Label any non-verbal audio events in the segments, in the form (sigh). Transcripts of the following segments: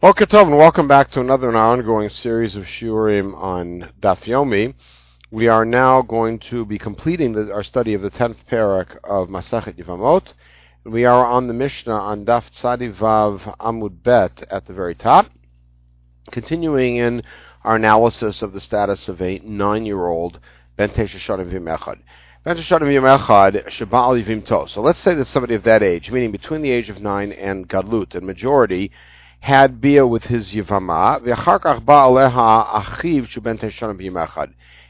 Boker Tov, and welcome back to another in our ongoing series of shiurim on Daf Yomi. We are now going to be completing the, our study of the tenth parak of Masachet Yevamot. We are on the Mishnah on Daf Tzadi Vav Amud Bet at the very top, continuing in our analysis of the status of a nine-year-old Ben Tesha Vim Echad. Ben Tesha Vim Echad Shabal Yivim To. So let's say that somebody of that age, meaning between the age of nine and Gadlut, and majority, had bia with his yivama,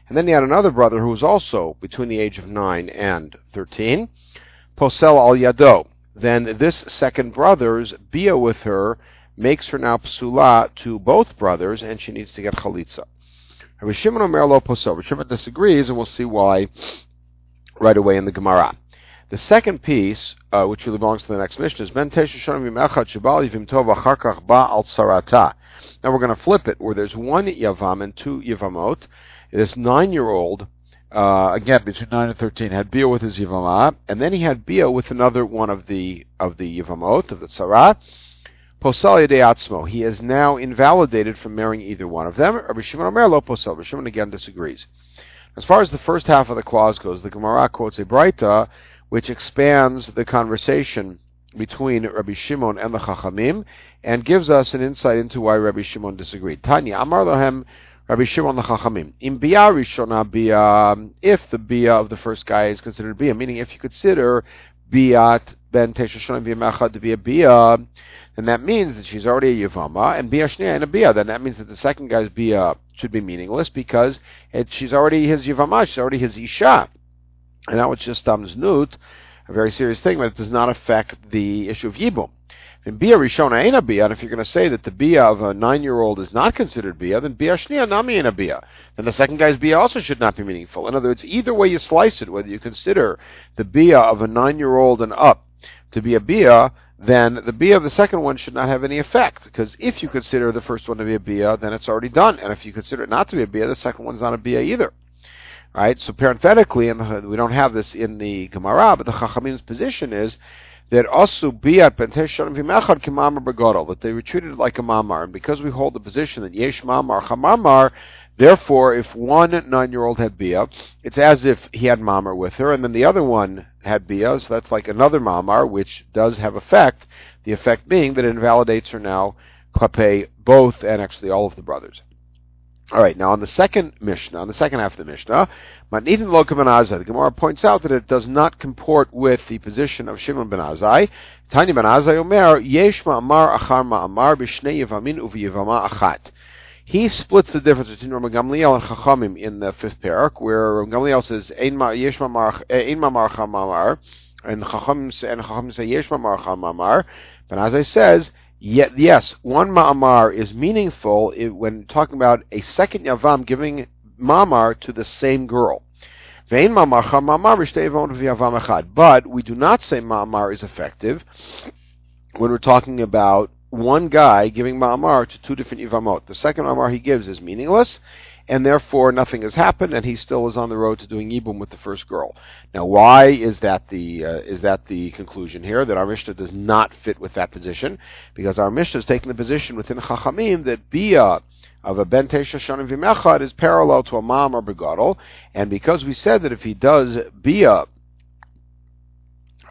and then he had another brother who was also between the age of 9 and 13, posel al yado. Then this second brother's bia with her makes her now psula to both brothers, and she needs to get chalitza. Rabbi Shimon Omer lo posel. Rabbi Shimon disagrees, and we'll see why right away in the Gemara. The second piece, uh, which really belongs to the next Mishnah, is Ben Tesha Shonim Echad Shabal Yivim Tov Acharkach Ba Al Sarata. Now we're going to flip it, where there's one Yavam and two Yavamot. This nine-year-old, uh, again between nine and thirteen, had Bia with his Yavama, and then he had Bia with another one of the of the Yavamot of the Tzara. Posel Atzmo. He is now invalidated from marrying either one of them. Rabbi Shimon Omer lo Posel. Rabbi Shimon again disagrees. As far as the first half of the clause goes, the Gemara quotes a Braita which expands the conversation between Rabbi Shimon and the Chachamim and gives us an insight into why Rabbi Shimon disagreed. Tanya, Amar Lohem, Rabbi Shimon the Chachamim. In Bia Rishona Bia, if the Bia of the first guy is considered Bia, meaning if you consider Biat Ben Teshashon Bia to be a Bia, then that means that she's already a Yavama, and Bia and a Bia, then that means that the second guy's Bia should be meaningless because it, she's already his Yavama, she's already his Isha. And now it's just um, Nut, a very serious thing, but it does not affect the issue of Yibum. In Bia Rishona ain't a Bia, and if you're going to say that the Bia of a nine-year-old is not considered Bia, then Bia Shnia Nami ain't a Bia. Then the second guy's Bia also should not be meaningful. In other words, either way you slice it, whether you consider the Bia of a nine-year-old and up to be a Bia, then the Bia of the second one should not have any effect. Because if you consider the first one to be a Bia, then it's already done. And if you consider it not to be a Bia, the second one's not a Bia either. Right? So parenthetically, and we don't have this in the Gemara, but the Chachamim's position is that also biat begadol, that they were treated like a mamar, and because we hold the position that yesh mamar chamamar, therefore, if one nine-year-old had bia, it's as if he had mamar with her, and then the other one had bia, so that's like another mamar, which does have effect. The effect being that it invalidates her now klape both and actually all of the brothers. All right, now on the second Mishnah, on the second half of the Mishnah, Matnitin Loka ben Azai, the Gemara points out that it does not comport with the position of Shimon ben Azai. Tani ben Azai Omer, Yesh ma'amar achar ma'amar b'shnei yevamin uv'yevama achat. He splits the difference between Rabbi Gamliel and Chachamim in the fifth parak, where Rabbi Gamliel says, Ein eh, ma'amar achar ma'amar, and Chachamim, and Chachamim say, Yesh ma'amar achar ma'amar. Ben Azai says, Yet, yes, one ma'amar is meaningful when talking about a second yavam giving mamar to the same girl. But we do not say ma'amar is effective when we're talking about one guy giving ma'amar to two different yavamot. The second ma'amar he gives is meaningless, and therefore nothing has happened, and he still is on the road to doing Yibum with the first girl. Now, why is that the uh, is that the conclusion here that our Mishnah does not fit with that position? Because our Mishnah is taking the position within Chachamim that Bia of a Ben Tesha Shonim Vimechad is parallel to a Mam or Begadol, and because we said that if he does Bia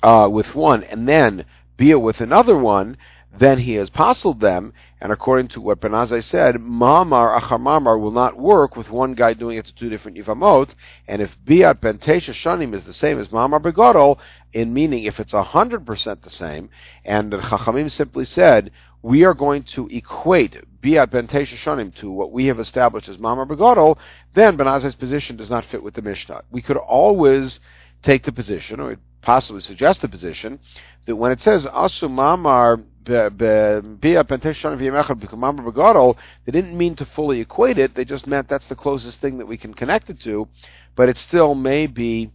uh, with one and then Bia with another one, then he has puzzled them, and according to what Ben Azai said, Mamar Achar Mamar will not work with one guy doing it to two different Yivamot, and if Biat Ben Tesha Shanim is the same as Mamar Begodol, in meaning if it's hundred percent the same, and Chachamim simply said, we are going to equate Biat Ben Tesha Shanim to what we have established as Mamar Begodol, then Ben Azai's position does not fit with the Mishnah. We could always take the position, or possibly suggest the position, that when it says Asu Mamar they didn't mean to fully equate it. They just meant that's the closest thing that we can connect it to, but it still may be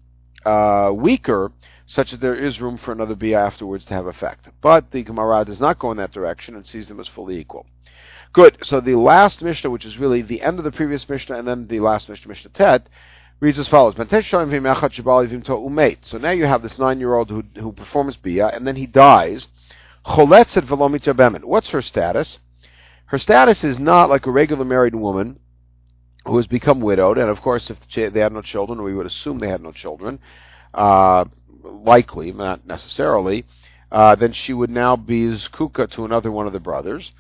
uh, weaker, such that there is room for another bia afterwards to have effect. But the Gemara does not go in that direction and sees them as fully equal. Good. So the last Mishnah, which is really the end of the previous Mishnah, and then the last Mishnah, Mishnah Tet, reads as follows: So now you have this nine-year-old who, who performs bia, and then he dies. Choletzet v'lo What's her status? Her status is not like a regular married woman who has become widowed, and of course, if they had no children, we would assume they had no children, uh, likely, not necessarily, uh, then she would now be zkuka to another one of the brothers.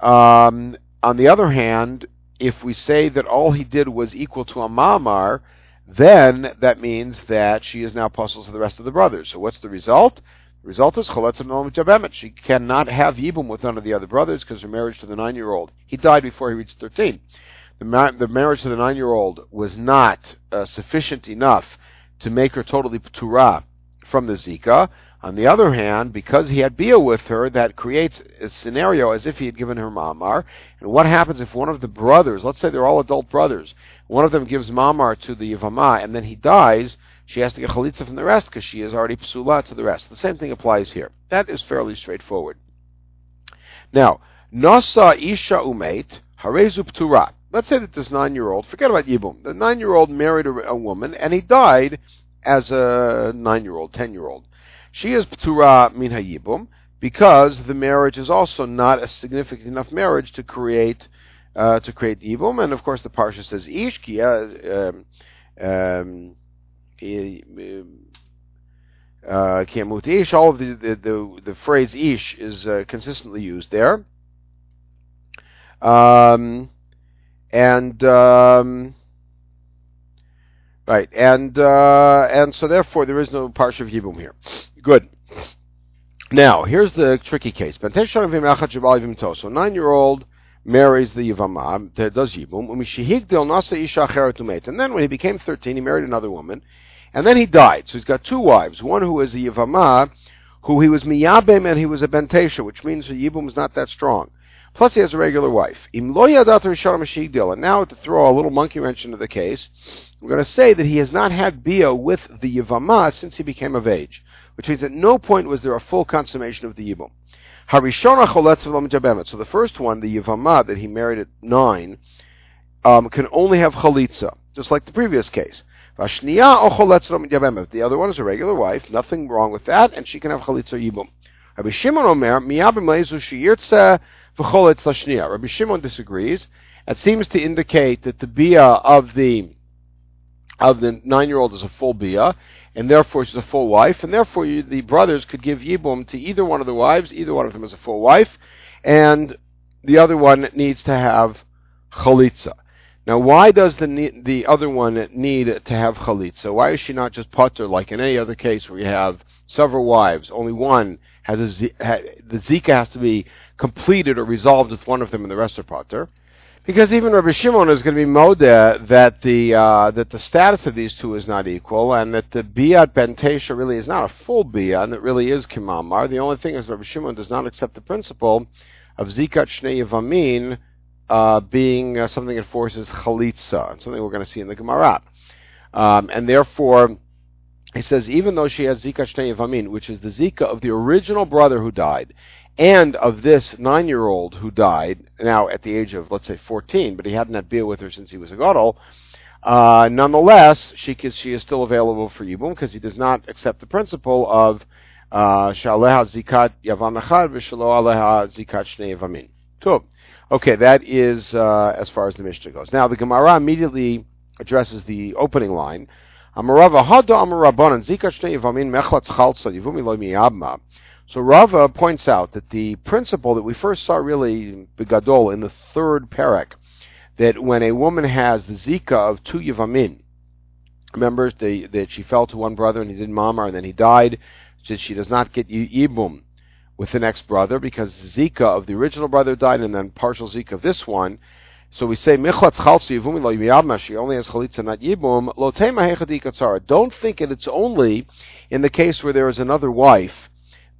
Um, on the other hand, if we say that all he did was equal to a mamar, then that means that she is now puzzled to the rest of the brothers. So what's the result? The result is choletz She cannot have yibum with none of the other brothers because her marriage to the nine-year-old. He died before he reached thirteen. The, ma- the marriage to the nine-year-old was not uh, sufficient enough to make her totally ptura from the zika. On the other hand, because he had Bia with her, that creates a scenario as if he had given her mamar. And what happens if one of the brothers, let's say they're all adult brothers, one of them gives mamar to the Yavama and then he dies, she has to get chalitza from the rest because she is already psula to the rest. The same thing applies here. That is fairly straightforward. Now, nasa isha umate harezu ptura. Let's say that this nine-year-old, forget about Yibum, the nine-year-old married a, a woman and he died as a nine-year-old, ten-year-old. She is ptura min hayibum because the marriage is also not a significant enough marriage to create uh, to create yibum, and of course the parsha says ish ki um, um, uh, ish. All of the, the the, the phrase ish is uh, consistently used there, um, and um, right, and uh, and so therefore there is no parsha yibum here. Good. Now, here's the tricky case. So, nine-year-old marries the Yivama, does Yibum, and then when he became 13, he married another woman, and then he died. So he's got two wives. One who is a Yivama, who he was Miyabim and he was a Bentesha, which means the Yibum is not that strong. Plus he has a regular wife. And now to throw a little monkey wrench into the case, we're going to say that he has not had Bia with the Yivama since he became of age which means at no point was there a full consummation of the Yibum. So the first one, the Yivama that he married at nine, um, can only have chalitza, just like the previous case. The other one is a regular wife, nothing wrong with that, and she can have chalitza yibum. Rabbi Shimon Omer, Rabbi Shimon disagrees. It seems to indicate that the bia of the of the nine-year-old is a full bia, and therefore she's a full wife, and therefore you, the brothers could give yibum to either one of the wives, either one of them is a full wife, and the other one needs to have chalitza. Now, why does the the other one need to have chalitza? Why is she not just putter like in any other case where you have several wives? Only one has a the zika has to be completed or resolved with one of them, and the rest are putter. Because even Rabbi Shimon is going to be moda that the uh, that the status of these two is not equal, and that the biat ben Tesha really is not a full biat, and it really is kimamar. The only thing is Rabbi Shimon does not accept the principle of zikat shnei yavamin uh, being uh, something that forces chalitza, something we're going to see in the Gemara, um, and therefore. He says, even though she has Zika Shnei Yavamin, which is the Zika of the original brother who died, and of this nine-year-old who died now at the age of let's say 14, but he hadn't had beer with her since he was a gadol. Uh, nonetheless, she she is still available for yibum because he does not accept the principle of uh, shaleha zikat yavam echad v'shalo aleha zikat shnei yavamin. Cool. Okay, that is uh, as far as the Mishnah goes. Now the Gemara immediately addresses the opening line. So Rava points out that the principle that we first saw really begadol in the third parak, that when a woman has the zika of two yivamin, remember the, that she fell to one brother and he did mamar and then he died, so she does not get yibum with the next brother because zika of the original brother died and then partial zika of this one. So we say michlatz chalsi yivumi lo. She only has chalitza, not yibum. Lo tema Don't think that it's only in the case where there is another wife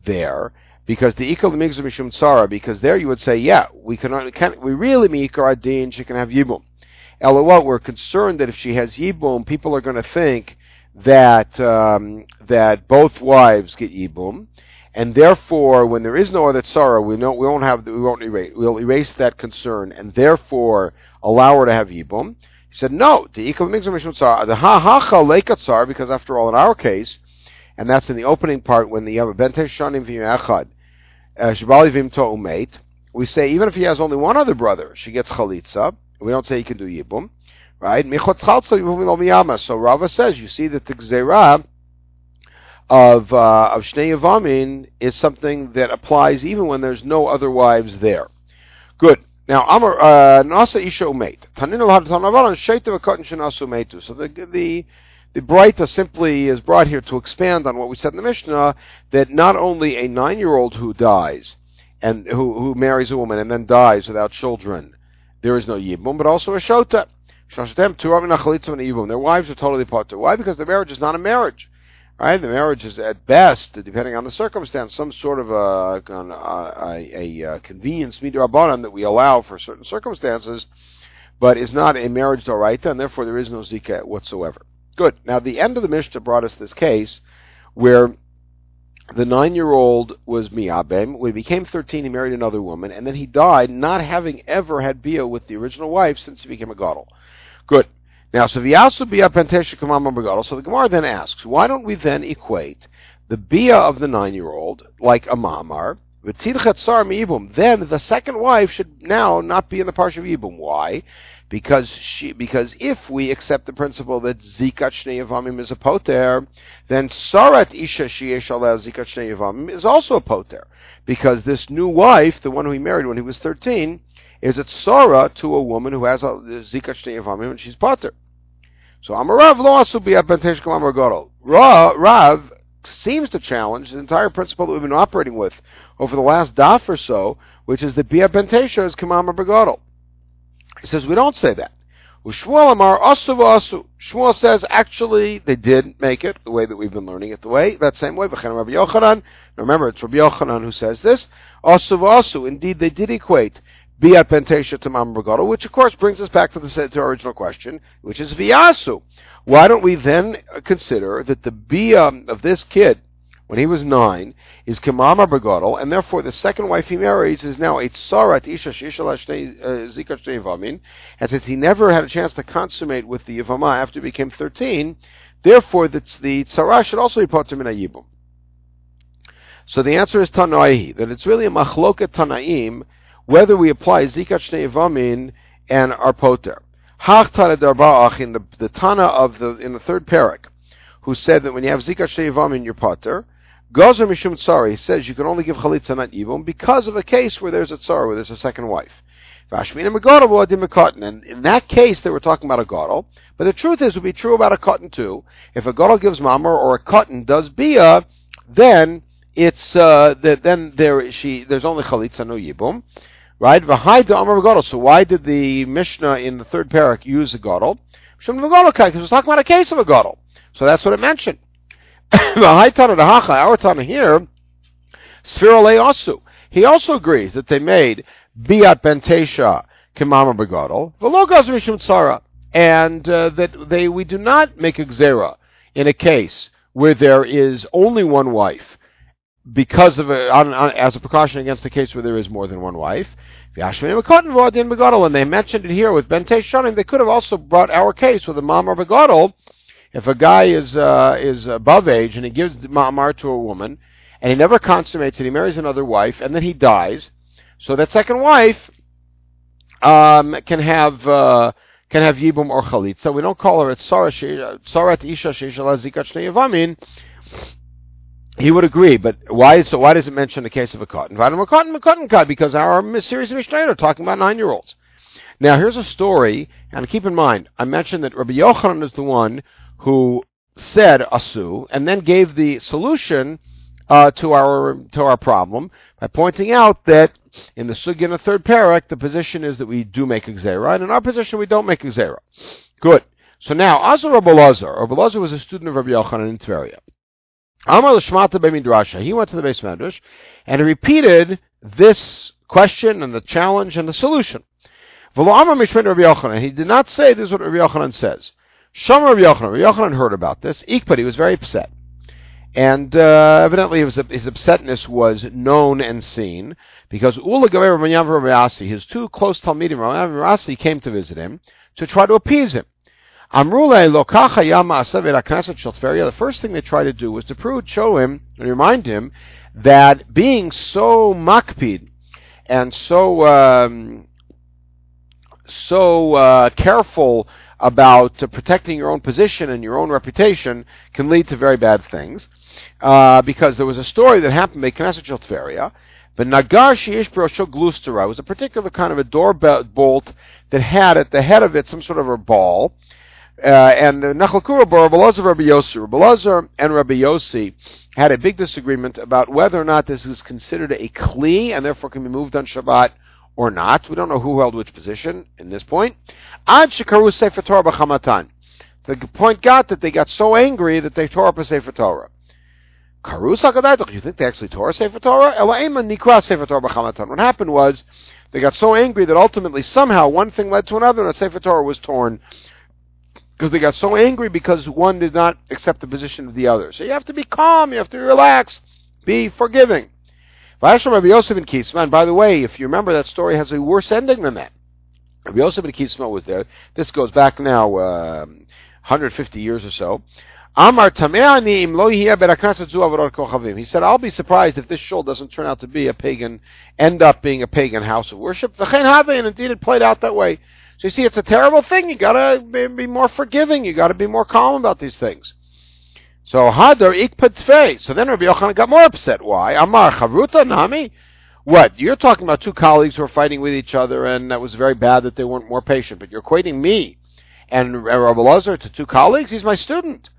there because the ikal migzum mishum tzara because there you would say yeah we can, can we really mikar adin she can have yibum. LOL, we're concerned that if she has yibum, people are going to think that um, that both wives get yibum, and therefore, when there is no other tzara, we know we won't have we won't erase we'll erase that concern, and therefore allow her to have yibum. He said no. The ha because after all, in our case, and that's in the opening part when the Bente Shanim V'Yachad uh, Shabali Vimto Umeit, we say even if he has only one other brother, she gets chalitza. We don't say he can do yibum, right? So Rava says, you see that the gzera of uh, of shnei yavamin is something that applies even when there's no other wives there. Good. Now, Amar uh, Nasa Isha Umeit. Tanin al Hadatan Shaita Vakotin Shanasu Umeitu. So the the the Breita simply is brought here to expand on what we said in the Mishnah that not only a nine-year-old who dies and who who marries a woman and then dies without children, there is no yibum, but also a shota. Their wives are totally potter. Why? Because the marriage is not a marriage. Right? The marriage is at best, depending on the circumstance, some sort of a, a, a, a uh, convenience midrabanan that we allow for certain circumstances, but is not a marriage doraita, and therefore there is no zika whatsoever. Good. Now the end of the Mishnah brought us this case where the nine-year-old was miabem. When he became thirteen, he married another woman, and then he died, not having ever had bia with the original wife since he became a gadol. Good. Now, so v'yasu bia pentesha kamam gadol. So the Gemara then asks, why don't we then equate the bia of the nine-year-old like a mamar? Then the second wife should now not be in the parsha of Yibum. Why? Because she, because if we accept the principle that zikat shnei yavamim is a poter, then sarat isha sheyesh zikat shnei yavamim is also a poter. Because this new wife, the one who he married when he was 13, is a tsara to a woman who has a zikat shnei and she's poter. So Amarav asu bi abentesh kamar gadol. Rav seems to challenge the entire principle that we've been operating with over the last daf or so, which is that bia bentesha is kamar begadol. He says we don't say that. Shmuel Amar Asu. Shmuel says actually they did make it the way that we've been learning it the way that same way. Yochanan. Remember, it's Rabbi Yochanan who says this. Asu Asu. Indeed, they did equate Biat Pentesha to Mambragado, which of course brings us back to the to our original question, which is Viasu. Why don't we then consider that the Bia um, of this kid when he was nine, is Kamama Begadol, and therefore the second wife he marries is now a Tsarat Isha uh, Vamin, and since he never had a chance to consummate with the Yavama after he became 13, therefore the, the Tzara should also be put in a Yibum. So the answer is Tanaihi, that it's really a Machloket Tanaim, whether we apply Zikat Shnei and our Poter. Hach Tana Darba'ach in the, the Tana of the, in the third parak, who said that when you have Zikat Shnei Vamin, you're Poter, Gozer Mishum Tsari says you can only give Chalitza not Yibum because of a case where there's a Tsar, where there's a second wife. Vashmina megadol adim and in that case, they were talking about a Gadol. But the truth is, it would be true about a cotton too. If a Gadol gives Mamar or a cotton does Bia, then it's, uh, the, then there, she, there's only Chalitza, no Yibum. Right? So why did the Mishnah in the third parak use a Gadol? Because it was talking about a case of a Gadol. So that's what it mentioned. (coughs) Our Tana here, Sphirale Asu. He also agrees that they made Biat Bentesha Kimama Begadol, Velogaz Mishum Tsara, and uh, that they we do not make a gzera in a case where there is only one wife because of a, on, on, as a precaution against the case where there is more than one wife. And they mentioned it here with Bente Shanim. They could have also brought our case with a Mama Begadol if a guy is uh, is above age and he gives ma'amar to a woman, and he never consummates it, he marries another wife, and then he dies, so that second wife um, can have uh, can have yibum or chalitza. We don't call her at sarat isha zikat He would agree, but why? So why does it mention the case of a cotton? A cotton, a cotton cut, because our series of Mishnah are talking about nine-year-olds. Now, here's a story, and keep in mind, I mentioned that Rabbi Yochanan is the one who said asu and then gave the solution uh, to our to our problem by pointing out that in the sugi in the third parak, the position is that we do make a gzera, and in our position we don't make a gzera. Good. So now, Azar Rabbi Lazar, Rabbi Lazar was a student of Rabbi Yochanan in Tveria. Amar l'shmata b'midrasha. He went to the base medrash and he repeated this question and the challenge and the solution. Yochanan. He did not say this is what Rabbi Yochanan says. Shomer Rabbi Yochanan. Rabbi Yochanan heard about this. Ikpad, he was very upset. And uh, evidently his, his upsetness was known and seen because Ula Rabbi his two close Talmidim, Rabbi came to visit him to try to appease him. The first thing they tried to do was to prove, show him, and remind him that being so makpid and so um, so uh, careful about uh, protecting your own position and your own reputation can lead to very bad things. Uh, because there was a story that happened by Knesset Shel Tveria, the Nagar Sheish Brosho Glustera was a particular kind of a door bolt that had at the head of it some sort of a ball. Uh, and the Nachalkura Bar, Rabbi Rabbi Yossi, Rabbi and Rabbi Yossi had a big disagreement about whether or not this is considered a kli and therefore can be moved on Shabbat or not. We don't know who held which position in this point. Ad Shekaru Sefer Torah b'chamatan. The point got that they got so angry that they tore up a Sefer Torah. Karus HaKadai, you think they actually tore a Sefer Torah? Elaima Nikra Sefer Torah b'chamatan. What happened was, they got so angry that ultimately somehow one thing led to another and a Sefer Torah was torn because they got so angry because one did not accept the position of the other. So you have to be calm, you have to relax, be forgiving. Rabbi Yosef and by the way, if you remember, that story has a worse ending than that. Rabbi Yosef and Kisma was there. This goes back now uh, 150 years or so. Amar He said, I'll be surprised if this shul doesn't turn out to be a pagan, end up being a pagan house of worship. And indeed it played out that way. So you see, it's a terrible thing. You gotta be more forgiving. You gotta be more calm about these things. So Hadar ikpatfei. So then Rabbi Yochanan got more upset. Why? Amar Chavruta Nami. What? You're talking about two colleagues who are fighting with each other, and that was very bad that they weren't more patient. But you're equating me and Rabbi Lazar to two colleagues. He's my student.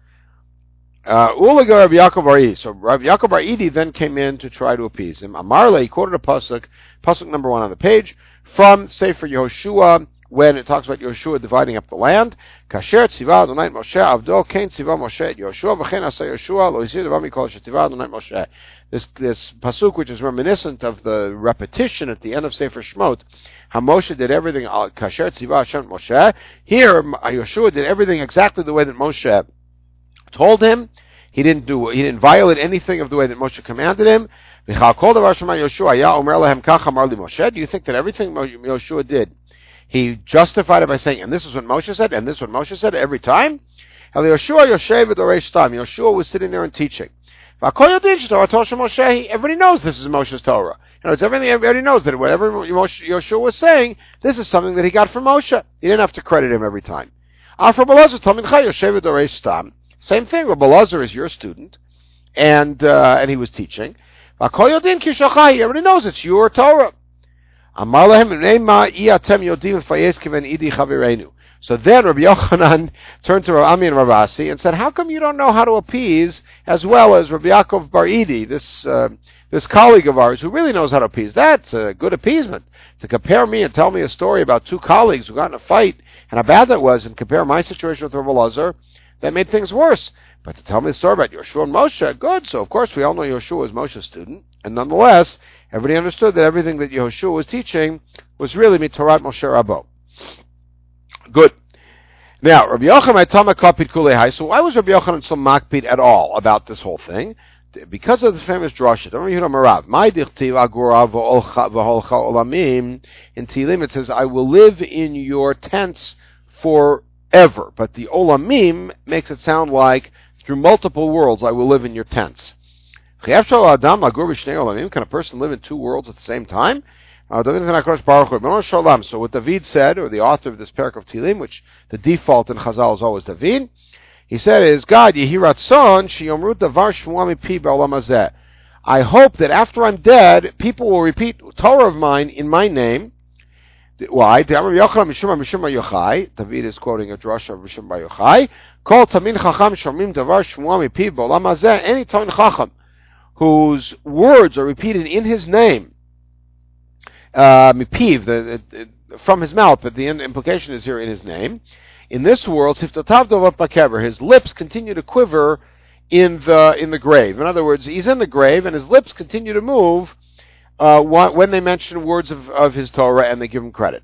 Uh, Ulaga Rabbi Yaakov Bar So Rabbi Yaakov Bar then came in to try to appease him. Amarle, he quoted a pasuk, pasuk number one on the page, from Sefer Yehoshua, when it talks about Yoshua dividing up the land. Kasher tziva Adonai Moshe avdo ken tziva Moshe Yoshua v'chen asa Yoshua lo yisir Adonai Moshe. This this pasuk, which is reminiscent of the repetition at the end of Sefer Shmot, how Moshe did everything. Uh, Kasher tziva Hashem Moshe. Here, Yoshua did everything exactly the way that Moshe told him. He didn't do. He didn't violate anything of the way that Moshe commanded him. Do you think that everything Yoshua did he justified it by saying, and this is what Moshe said, and this is what Moshe said every time. Yoshua Yoshua was sitting there and teaching. Everybody knows this is Moshe's Torah. You know, it's everything. Everybody knows that whatever Yoshua was saying, this is something that he got from Moshe. He didn't have to credit him every time. Same thing. Rabbi is your student, and uh, and he was teaching. Everybody knows it's your Torah. So then Rabbi Yochanan (laughs) turned to Rabbi Ami and Ravasi and said, "How come you don't know how to appease as well as Rabbi Yaakov Bar Idi, this uh, this colleague of ours who really knows how to appease? That's a good appeasement. To compare me and tell me a story about two colleagues who got in a fight and how bad that was, and compare my situation with Rabbi Lazar, that made things worse. But to tell me the story about Yeshua and Moshe, good. So of course we all know Yeshua was Moshe's student, and nonetheless." Everybody understood that everything that Yehoshua was teaching was really Mitorat Moshe Rabbo. Good. Now, Rabbi Yochanan Tama Kapit Kulehai. So why was Rabbi Yochanan so makpid at all about this whole thing? Because of the famous drasha. Don't know Marav? My dichtiv agura v'holcha olamim. In Tilim it says, "I will live in your tents forever." But the olamim makes it sound like through multiple worlds I will live in your tents. Can a person live in two worlds at the same time? Uh, so what David said, or the author of this parak of Tilim, which the default in Chazal is always David, he said is, God, Yehiratzon, Shiomru Davar Shmuami Pi Ba'olam I hope that after I'm dead, people will repeat Torah of mine in my name. Why? David is quoting a drasha of Mishum Yochai. Call Tamin Chacham Shomim Davar Shmuami Pi Ba'olam Any Tamin Chacham whose words are repeated in his name, uh, from his mouth, but the implication is here in his name. In this world, his lips continue to quiver in the in the grave. In other words, he's in the grave, and his lips continue to move uh, when they mention words of, of his Torah and they give him credit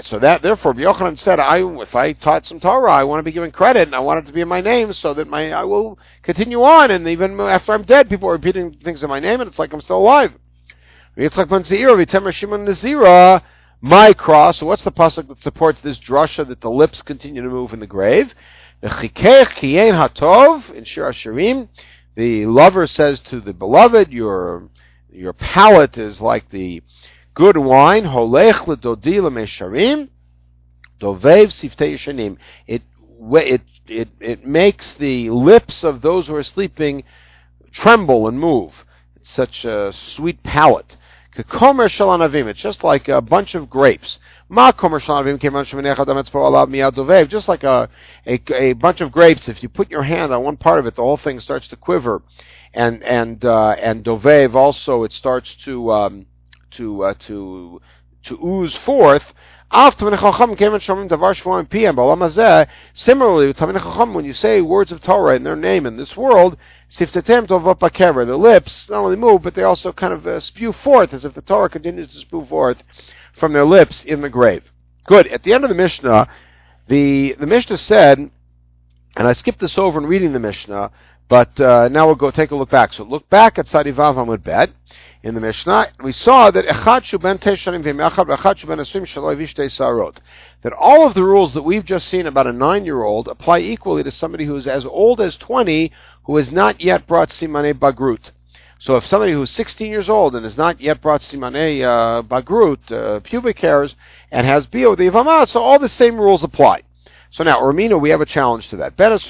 so that therefore Yochanan said, I if I taught some Torah, I want to be given credit and I want it to be in my name so that my I will continue on and even after I'm dead, people are repeating things in my name and it's like I'm still alive. It's like my cross. So what's the pasuk that supports this drasha that the lips continue to move in the grave? In Shir Hashirim, the lover says to the beloved, your your palate is like the good wine, holech ledodi lemesharim, dovev siftei yeshanim. It it it it makes the lips of those who are sleeping tremble and move. It's such a sweet palate. Kakomer shalanavim. It's just like a bunch of grapes. Ma komer shalanavim Just like a, a a bunch of grapes. If you put your hand on one part of it, the whole thing starts to quiver, and and uh, and dovev also it starts to um, to uh, to to ooze forth. Similarly, when you say words of Torah in their name in this world, the lips not only move, but they also kind of uh, spew forth as if the Torah continues to spew forth from their lips in the grave. Good. At the end of the Mishnah, the, the Mishnah said, and I skipped this over in reading the Mishnah, but uh, now we'll go take a look back. So look back at Sadivav Hamud Bet in the Mishnah, we saw that that all of the rules that we've just seen about a nine-year-old apply equally to somebody who is as old as 20 who has not yet brought simane bagrut. So if somebody who's 16 years old and has not yet brought simane uh, bagrut, uh, pubic hairs, and has bio the so all the same rules apply. So now, Urmina, we have a challenge to that. If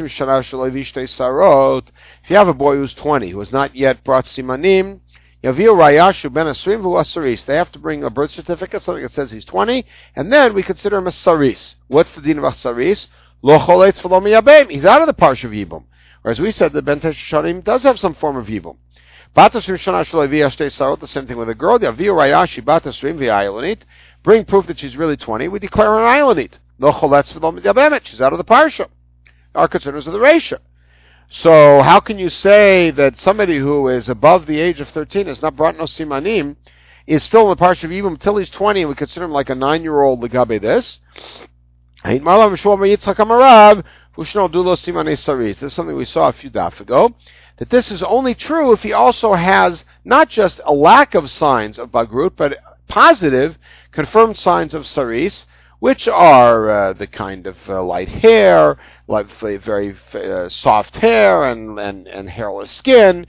you have a boy who's 20 who has not yet brought simanim, Yaviu Rayashu ben Asrim. They have to bring a birth certificate, something that says he's 20, and then we consider him a Saris. What's the din of a Saris? He's out of the parsha of Yibum. Whereas we said that Ben Tesharim does have some form of Yibum. The same thing with a girl. Yaviu Rayashi batasrim v'ayilonit. Bring proof that she's really 20. We declare her an v'lo She's out of the parsha. Our concerns of the ratio. So how can you say that somebody who is above the age of 13 has not brought no simanim, is still in the parsha of Yibum until he's 20, and we consider him like a nine-year-old legabe this? This is something we saw a few daf ago. That this is only true if he also has not just a lack of signs of bagrut, but positive, confirmed signs of saris, which are uh, the kind of uh, light hair, like very uh, soft hair, and, and, and hairless skin,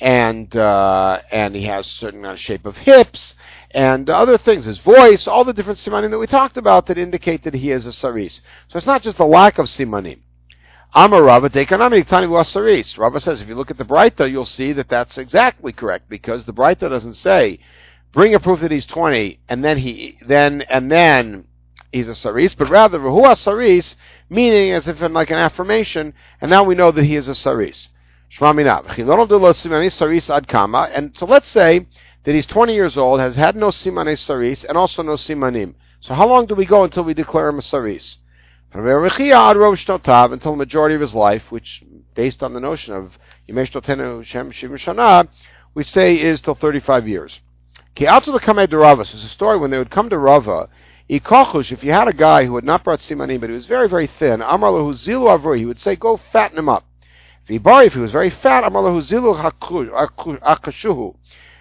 and uh, and he has a certain kind of shape of hips, and other things, his voice, all the different simanim that we talked about that indicate that he is a saris. So it's not just the lack of simanim. Amar Rava Dekanami Tani Saris. Rava says if you look at the Breita, you'll see that that's exactly correct because the Breita doesn't say bring a proof that he's 20 and then he then and then he's a saris, but rather Ruhua saris, meaning as if in like an affirmation, and now we know that he is a saris. And so let's say that he's 20 years old, has had no simane saris, and also no simanim. So how long do we go until we declare him a saris? Until the majority of his life, which, based on the notion of we say is till 35 years. Ki out to the Kamei de Rava. So it's a story when they would come to Rava Ikochush, if you had a guy who had not brought simanim, but he was very, very thin, Amarlahu zilu avri, he would say, go fatten him up. Vibari, if he was very fat, Amarlahu zilu akashuhu,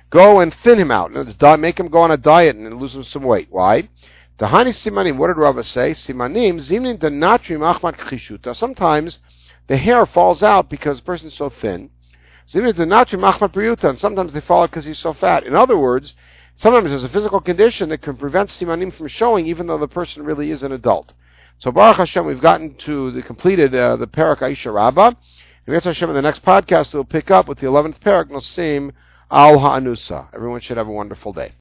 go and thin him out. Make him go on a diet and lose some weight. Why? Tahani simanim, what did Rava say? Simanim, zimnin denatrim achmat chishuta. Sometimes the hair falls out because the person is so thin. Zimnin denatrim achmat priyuta, and sometimes they fall out because he's so fat. In other words, Sometimes there's a physical condition that can prevent simanim from showing, even though the person really is an adult. So Baruch Hashem, we've gotten to the completed uh, the Parak Aisha Rabbah. And Hashem, in the next podcast, we'll pick up with the 11th Parak Nosim Al Ha'anusa. Everyone should have a wonderful day.